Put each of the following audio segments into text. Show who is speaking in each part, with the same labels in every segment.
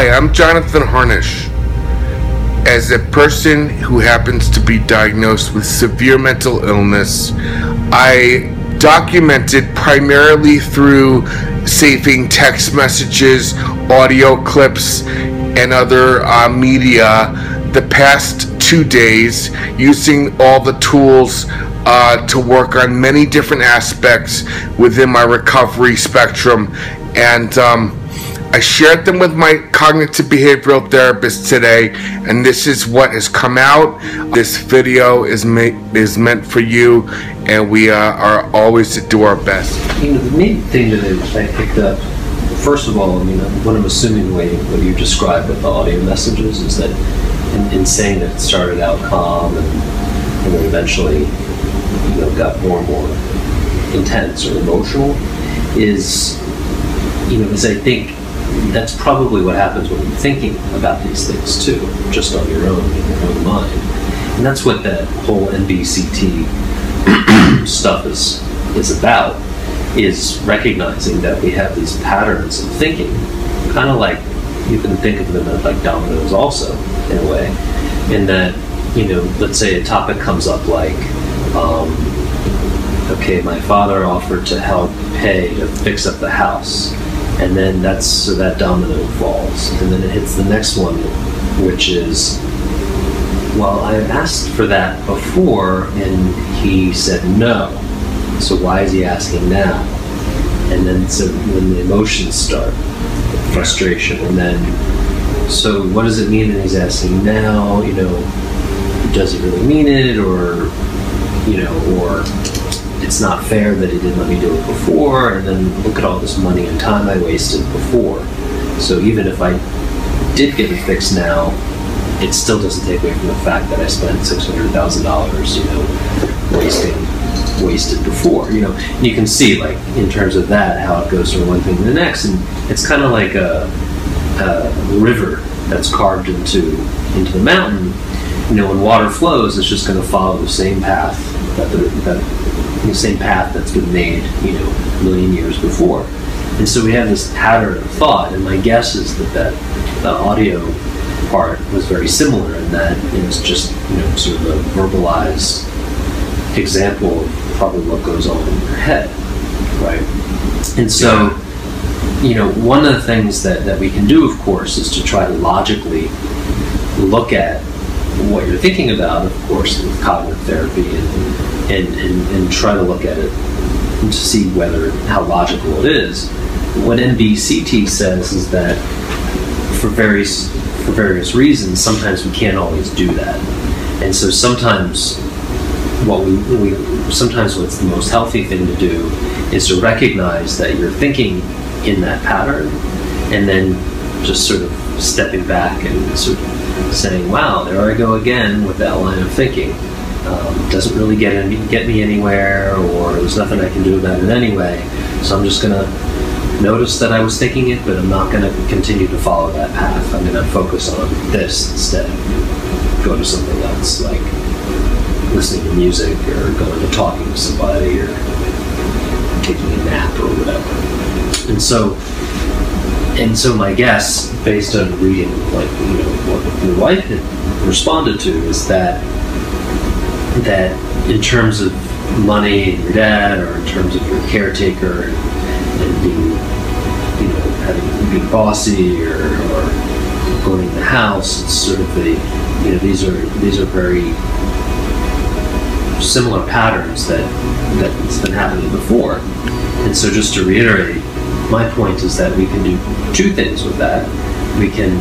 Speaker 1: Hi, I'm Jonathan Harnish. As a person who happens to be diagnosed with severe mental illness, I documented primarily through saving text messages, audio clips, and other uh, media the past two days using all the tools uh, to work on many different aspects within my recovery spectrum. And um, I shared them with my cognitive behavioral therapist today, and this is what has come out. This video is is meant for you, and we uh, are always to do our best.
Speaker 2: You know, the main thing that I picked up, first of all, I mean, what I'm assuming the way what you described with the audio messages is that in, in saying that it started out calm and, and then eventually, you know, got more and more intense or emotional is, you know, is I think that's probably what happens when you're thinking about these things too, just on your own, in your own mind. And that's what that whole MBCT stuff is is about, is recognizing that we have these patterns of thinking, kind of like you can think of them as like dominoes also, in a way. In that, you know, let's say a topic comes up like, um, okay, my father offered to help pay to fix up the house and then that's so that domino falls, and then it hits the next one, which is, well, I asked for that before, and he said no. So why is he asking now? And then so when the emotions start, frustration, and then so what does it mean that he's asking now? You know, does he really mean it, or you know, or it's not fair that he didn't let me do it before, and then look at all this money and time I wasted before. So even if I did get it fixed now, it still doesn't take away from the fact that I spent six hundred thousand dollars, you know, wasting wasted before. You know, and you can see like in terms of that how it goes from one thing to the next, and it's kind of like a, a river that's carved into into the mountain. You know, when water flows, it's just going to follow the same path that the, that the same path that's been made, you know, a million years before. And so we have this pattern of thought, and my guess is that that the audio part was very similar in that it was just, you know, sort of a verbalized example of probably what goes on in your head, right? And so, you know, one of the things that, that we can do, of course, is to try to logically look at what you're thinking about, of course, with cognitive therapy and and, and, and try to look at it to see whether how logical it is. What MBCT says is that for various for various reasons, sometimes we can't always do that, and so sometimes what we, we sometimes what's the most healthy thing to do is to recognize that you're thinking in that pattern, and then just sort of stepping back and sort of saying, "Wow, there I go again with that line of thinking." Um, doesn't really get get me anywhere, or there's nothing I can do about it anyway. So I'm just gonna notice that I was thinking it, but I'm not gonna continue to follow that path. I'm gonna focus on this instead. Go to something else, like listening to music, or going to talking to somebody, or taking a nap, or whatever. And so and so my guess, based on reading like you know what your wife had responded to, is that that in terms of money and your dad, or in terms of your caretaker and, and being, you know, having being bossy or, or owning the house, it's sort of the, you know, these are these are very similar patterns that that's been happening before. And so, just to reiterate, my point is that we can do two things with that. We can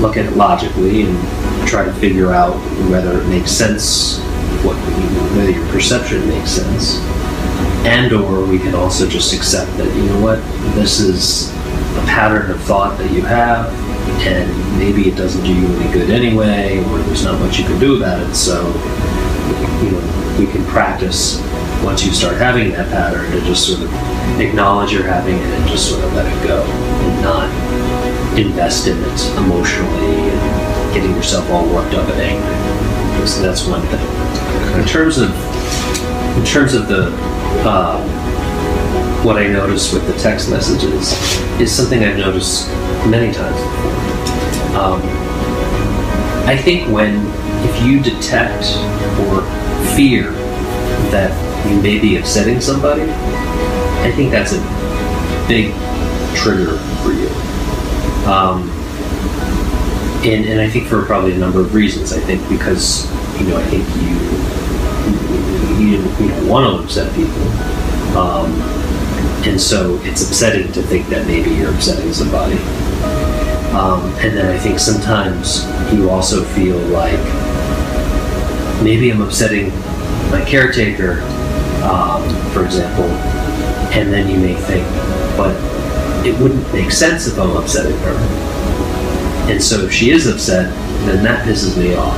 Speaker 2: look at it logically and try to figure out whether it makes sense what whether your perception makes sense, and or we can also just accept that you know what this is a pattern of thought that you have, and maybe it doesn't do you any good anyway, or there's not much you can do about it. So you know we can practice once you start having that pattern to just sort of acknowledge you're having it and just sort of let it go and not invest in it emotionally and getting yourself all worked up and angry. So that's one thing. In terms of in terms of the uh, what I noticed with the text messages is something I've noticed many times. Um, I think when, if you detect or fear that you may be upsetting somebody, I think that's a big trigger for you. Um, and, and I think for probably a number of reasons. I think because, you know, I think you, you, don't want to upset people. Um, and so it's upsetting to think that maybe you're upsetting somebody. Um, and then I think sometimes you also feel like maybe I'm upsetting my caretaker, um, for example, and then you may think, but it wouldn't make sense if I'm upsetting her. And so if she is upset, then that pisses me off,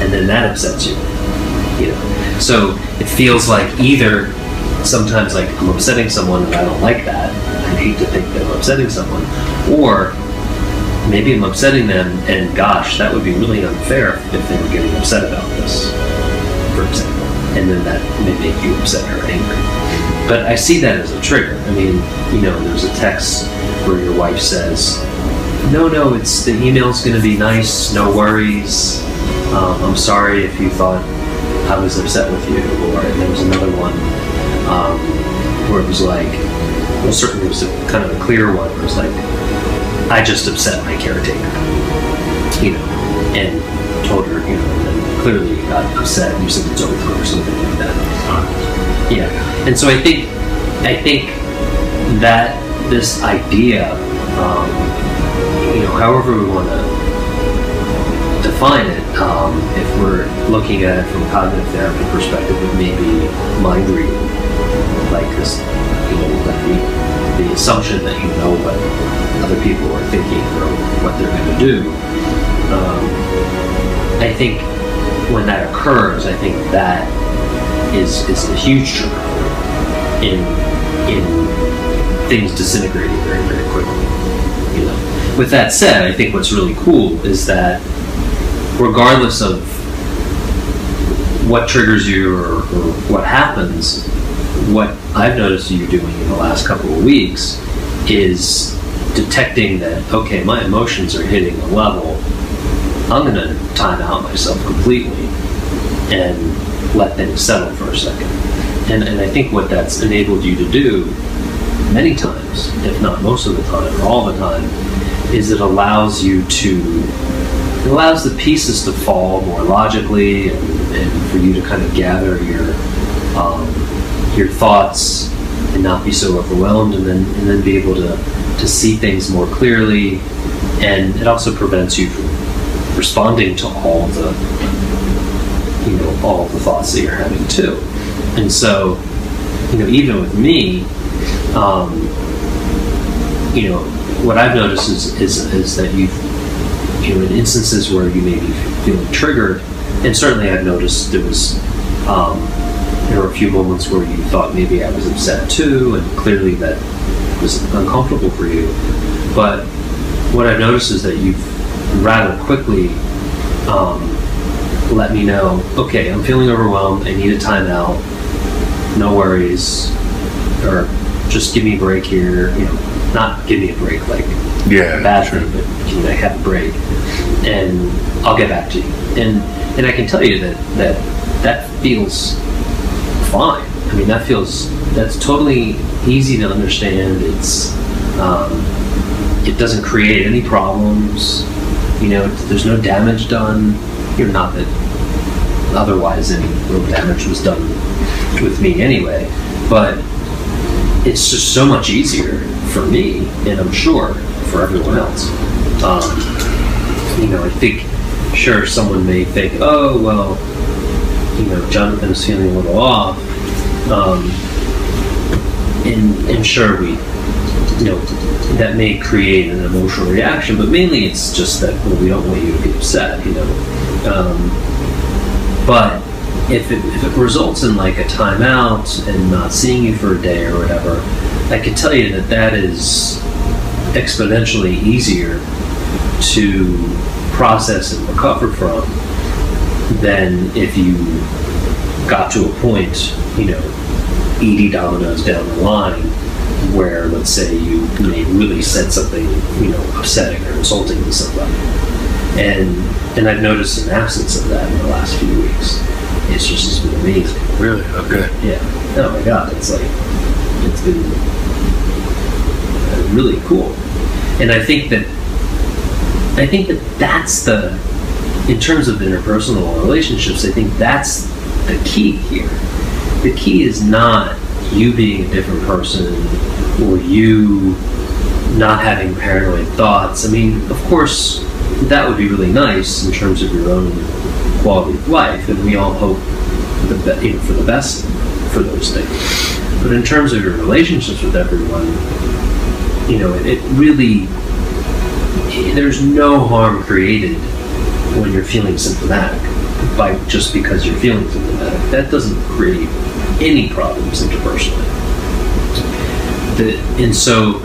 Speaker 2: and then that upsets you. You know, so it feels like either sometimes like I'm upsetting someone and I don't like that. I hate to think that I'm upsetting someone, or maybe I'm upsetting them, and gosh, that would be really unfair if they were getting upset about this, for example, and then that may make you upset or angry. But I see that as a trigger. I mean, you know, there's a text where your wife says, "No, no, it's the email's going to be nice, no worries. Um, I'm sorry if you thought I was upset with you." Or there was another one um, where it was like, well, certainly it was a, kind of a clear one. Where it was like, I just upset my caretaker, you know, and told her, you know, and clearly you got upset. You said it's over or something like that. Yeah, and so I think, I think that this idea, um, you know, however we want to define it, um, if we're looking at it from a cognitive therapy perspective, it may be mind reading, like this, you know, like the, the assumption that you know what other people are thinking or what they're going to do. Um, I think when that occurs, I think that is is a huge trigger in in things disintegrating very very quickly. You know. With that said, I think what's really cool is that regardless of what triggers you or, or what happens, what I've noticed you doing in the last couple of weeks is detecting that okay, my emotions are hitting a level. I'm going to time out myself completely and let things settle for a second. And, and I think what that's enabled you to do many times, if not most of the time or all the time, is it allows you to it allows the pieces to fall more logically and, and for you to kind of gather your um, your thoughts and not be so overwhelmed and then and then be able to to see things more clearly. And it also prevents you from responding to all the you know all the thoughts that you're having too. And so you know even with me um, you know what I've noticed is, is is that you've you in instances where you may be feeling triggered. And certainly I've noticed there was um, there were a few moments where you thought maybe I was upset too, and clearly that was uncomfortable for you. But what I've noticed is that you've rather quickly um, let me know, okay, I'm feeling overwhelmed, I need a timeout, no worries, or just give me a break here, you know, not give me a break like
Speaker 1: Yeah,
Speaker 2: a bad
Speaker 1: sure.
Speaker 2: thing, but can I have a break? And I'll get back to you. And and I can tell you that that that feels fine. I mean, that feels that's totally easy to understand. It's um, it doesn't create any problems. You know, there's no damage done. You're not that otherwise any real damage was done with me anyway. But it's just so much easier for me, and I'm sure for everyone else. Um, you know, I think, sure, someone may think, oh, well, you know, Jonathan is feeling a little off. Um, and, and sure, we, you know, that may create an emotional reaction, but mainly it's just that well, we don't want you to be upset, you know. Um, but if it, if it results in like a timeout and not seeing you for a day or whatever, I can tell you that that is exponentially easier to process and recover from than if you got to a point, you know, 80 dominoes down the line where, let's say, you may really said something, you know, upsetting or insulting to somebody, and and I've noticed an absence of that in the last few weeks. It's just it's been amazing.
Speaker 1: Really? Okay.
Speaker 2: Yeah. Oh my God, it's like it's been really cool, and I think that I think that that's the in terms of interpersonal relationships. I think that's the key here. The key is not you being a different person or you not having paranoid thoughts. I mean, of course, that would be really nice in terms of your own quality of life, and we all hope the be- you know, for the best for those things. But in terms of your relationships with everyone, you know, it, it really there's no harm created when you're feeling symptomatic by just because you're feeling symptomatic. That doesn't create any problems interpersonally. The, and so,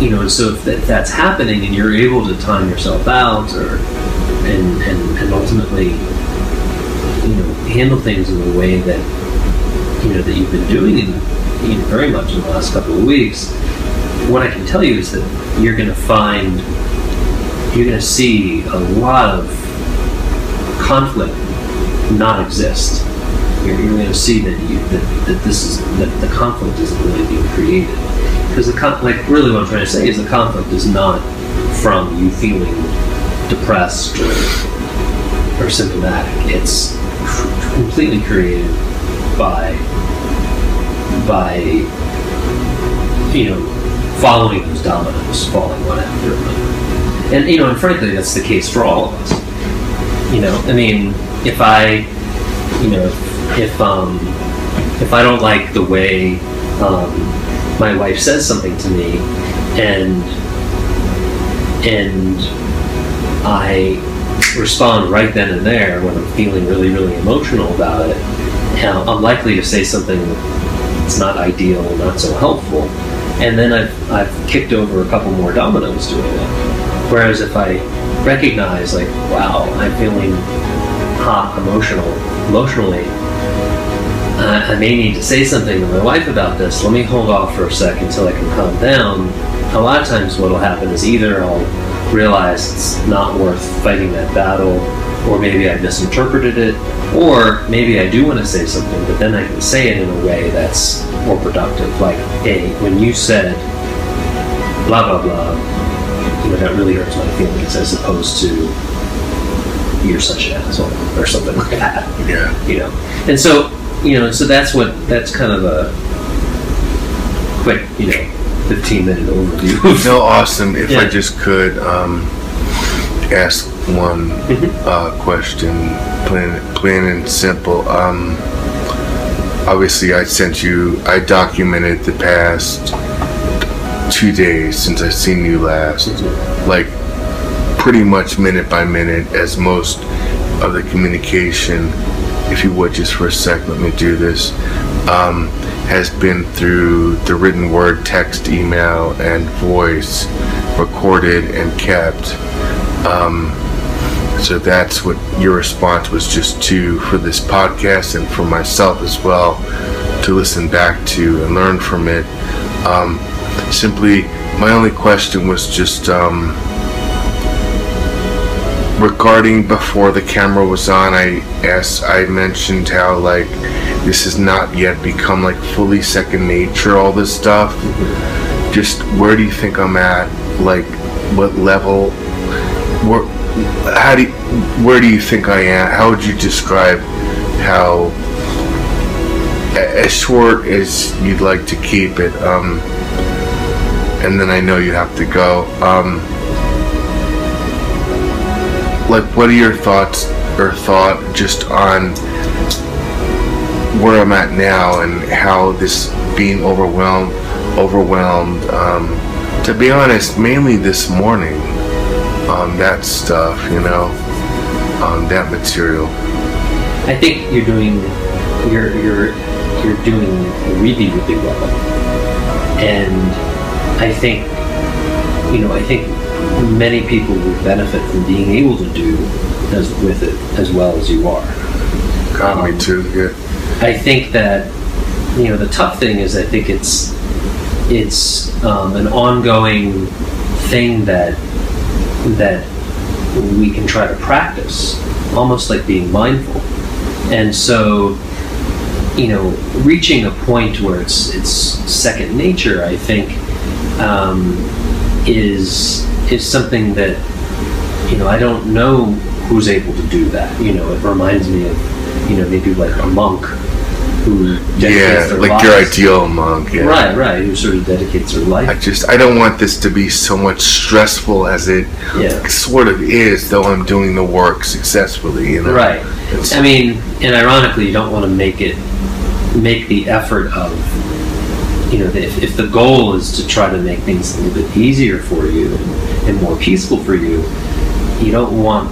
Speaker 2: you know, and so if that, that's happening and you're able to time yourself out or and, and, and ultimately, you know, handle things in the way that you know that you've been doing in, in very much in the last couple of weeks, what I can tell you is that you're going to find you're going to see a lot of conflict not exist. You're, you're going to see that, you, that that this is that the conflict isn't really being created because the con- like really what I'm trying to say is the conflict is not from you feeling depressed or or symptomatic. It's completely created by by you know following those dominoes, falling one after another. And you know, and frankly, that's the case for all of us. You know, I mean, if I, you know, if, um, if I don't like the way um, my wife says something to me, and and I respond right then and there when I'm feeling really, really emotional about it, I'm likely to say something that's not ideal, not so helpful, and then I've, I've kicked over a couple more dominoes doing that. Whereas if I recognize, like, wow, I'm feeling hot, emotional, emotionally, I may need to say something to my wife about this. Let me hold off for a sec until I can calm down. A lot of times, what will happen is either I'll realize it's not worth fighting that battle, or maybe I misinterpreted it, or maybe I do want to say something, but then I can say it in a way that's more productive. Like, hey, when you said blah blah blah, you know, that really hurts my feelings, as opposed to you're such an asshole or something like that
Speaker 1: Yeah.
Speaker 2: you know and so you know so that's what that's kind of a quick you know 15 minute overview
Speaker 1: No, awesome. If I just could um, ask one
Speaker 2: Mhm.
Speaker 1: uh, question, plain, plain and simple. Um, obviously, I sent you. I documented the past two days since I've seen you last, like pretty much minute by minute, as most of the communication. If you would just for a sec, let me do this. Um, has been through the written word, text, email, and voice, recorded and kept. Um, so that's what your response was just to for this podcast and for myself as well to listen back to and learn from it. Um, simply, my only question was just um, regarding before the camera was on. I asked, I mentioned how like this has not yet become like fully second nature. All this stuff. Just where do you think I'm at? Like, what level? Where, how do you, where do you think I am? How would you describe how as short as you'd like to keep it? Um, and then I know you have to go. Um, like, what are your thoughts or thought just on where I'm at now and how this being overwhelmed, overwhelmed? Um, to be honest, mainly this morning on that stuff, you know, on that material.
Speaker 2: i think you're doing you're you're you're doing really really well and i think you know i think many people would benefit from being able to do as with it as well as you are
Speaker 1: Got me
Speaker 2: Um,
Speaker 1: too. Yeah.
Speaker 2: I think that you know the tough thing is I think it's it's um, an ongoing thing that that we can try to practice, almost like being mindful. And so, you know, reaching a point where it's it's second nature, I think, um, is is something that you know I don't know who's able to do that. You know, it reminds me of you know maybe like a monk who dedicates
Speaker 1: Yeah,
Speaker 2: their
Speaker 1: like your ideal monk. Yeah.
Speaker 2: Right, right. Who sort of dedicates their life.
Speaker 1: I just I don't want this to be so much stressful as it
Speaker 2: Yeah.
Speaker 1: sort of is, though I'm doing the work successfully. You know.
Speaker 2: Right.
Speaker 1: It's-
Speaker 2: I mean, and ironically, you don't want to make it make the effort of you know if, if the goal is to try to make things a little bit easier for you and, and more peaceful for you, you don't want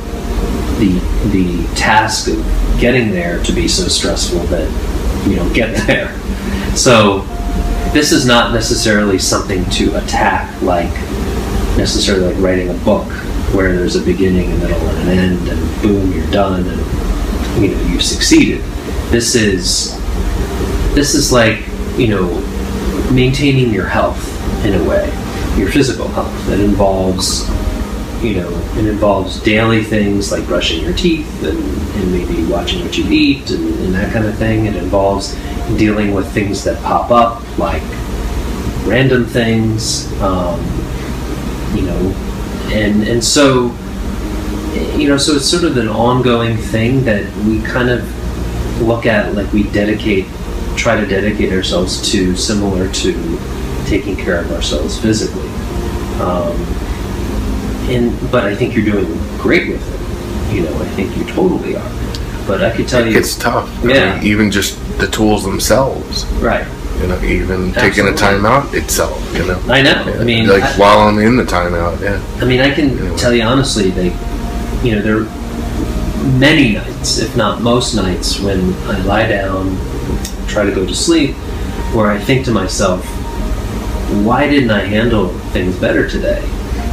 Speaker 2: the the task of getting there to be so stressful that you don't get there. So this is not necessarily something to attack like necessarily like writing a book where there's a beginning, a middle, and an end, and boom, you're done, and you know you've succeeded. This is this is like you know maintaining your health in a way, your physical health. It involves you know it involves daily things like brushing your teeth and, and maybe watching what you eat and, and that kind of thing. It involves dealing with things that pop up like random things. Um, you know, and and so you know, so it's sort of an ongoing thing that we kind of look at like we dedicate, try to dedicate ourselves to, similar to taking care of ourselves physically. Um, and but I think you're doing great with it. You know, I think you totally are. But I could tell you,
Speaker 1: It's tough. I
Speaker 2: Yeah.
Speaker 1: mean, even just the tools themselves.
Speaker 2: right?
Speaker 1: You know, even taking a timeout itself. You know.
Speaker 2: I know. I mean,
Speaker 1: like
Speaker 2: I-
Speaker 1: while I'm in the timeout, yeah.
Speaker 2: I mean, I can
Speaker 1: Anyway.
Speaker 2: tell you honestly, they, you know, there are many nights, if not most nights, when I lie down, try to go to sleep, where I think to myself, why didn't I handle things better today?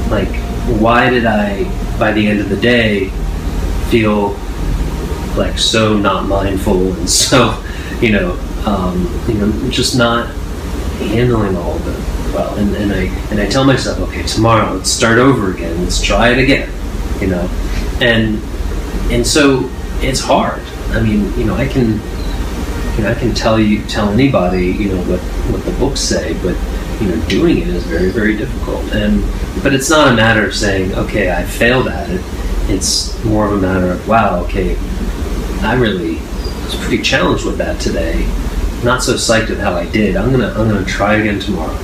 Speaker 2: Like, why did I, by the end of the day, feel like so not mindful and so, you know, um, you know, just not handling all of it well. And, and I and I tell myself, okay, tomorrow let's start over again. Let's try it again. You know, and and so it's hard. I mean, you know, I can you know I can tell you tell anybody you know what what the books say, but you know, doing it is very very difficult. And but it's not a matter of saying, okay, I failed at it. It's more of a matter of, wow, okay, I really was pretty challenged with that today. Not so psyched with how I did. I'm gonna I'm gonna try again tomorrow.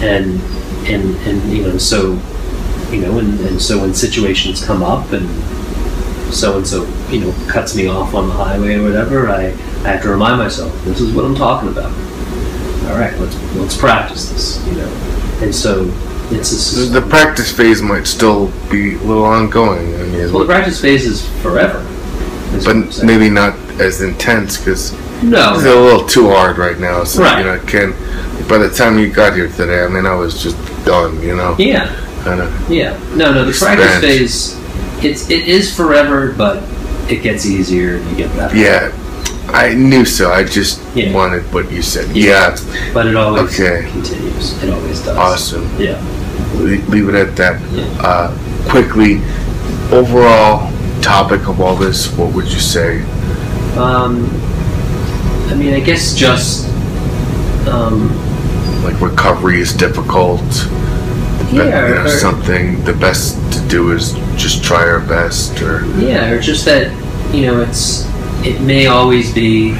Speaker 2: And and and you know so you know and, and so when situations come up and so and so you know cuts me off on the highway or whatever, I, I have to remind myself this is what I'm talking about. All right, let's let's practice this. You know, and so it's a,
Speaker 1: The practice phase might still be a little ongoing. I mean,
Speaker 2: well, the practice phase is forever. is
Speaker 1: but maybe not as intense because
Speaker 2: no,
Speaker 1: it's a little too hard right now. So
Speaker 2: Right.
Speaker 1: you know, can By the time you got here today, I mean, I was just done. You know,
Speaker 2: yeah,
Speaker 1: kind of.
Speaker 2: yeah. No, no. The practice phase, it's it is forever, but it gets easier and you get better.
Speaker 1: Yeah, I knew so. I just
Speaker 2: Yeah.
Speaker 1: wanted what you said.
Speaker 2: Yeah.
Speaker 1: Yeah,
Speaker 2: But it always
Speaker 1: Okay.
Speaker 2: continues. It always does.
Speaker 1: awesome.
Speaker 2: Yeah.
Speaker 1: Le- Leave it at that.
Speaker 2: Yeah.
Speaker 1: Uh, quickly, overall topic of all this, what would you say?
Speaker 2: Um, I mean, I guess just um,
Speaker 1: Like recovery is difficult.
Speaker 2: yeah,
Speaker 1: you know,
Speaker 2: or,
Speaker 1: something the best to do is just try our best, or
Speaker 2: yeah, or just that you know, it's it may always be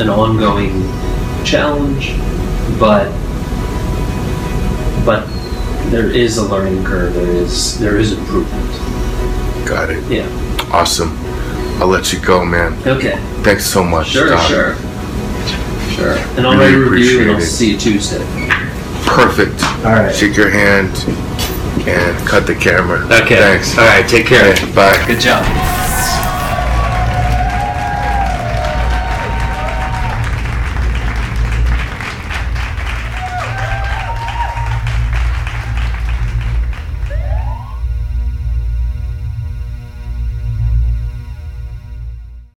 Speaker 2: an ongoing challenge, but but there is a learning curve. There is there is improvement.
Speaker 1: got it.
Speaker 2: Yeah.
Speaker 1: Awesome. I'll let you go, man.
Speaker 2: Okay.
Speaker 1: Thanks so much.
Speaker 2: Sure.
Speaker 1: Doc.
Speaker 2: Sure. Sure. And I'll
Speaker 1: Really
Speaker 2: write a review and I'll
Speaker 1: it.
Speaker 2: see you Tuesday.
Speaker 1: Perfect.
Speaker 2: All right.
Speaker 1: Shake your hand and cut the camera.
Speaker 2: Okay.
Speaker 1: Thanks.
Speaker 2: All right. Take care.
Speaker 1: Okay, bye.
Speaker 2: Good job.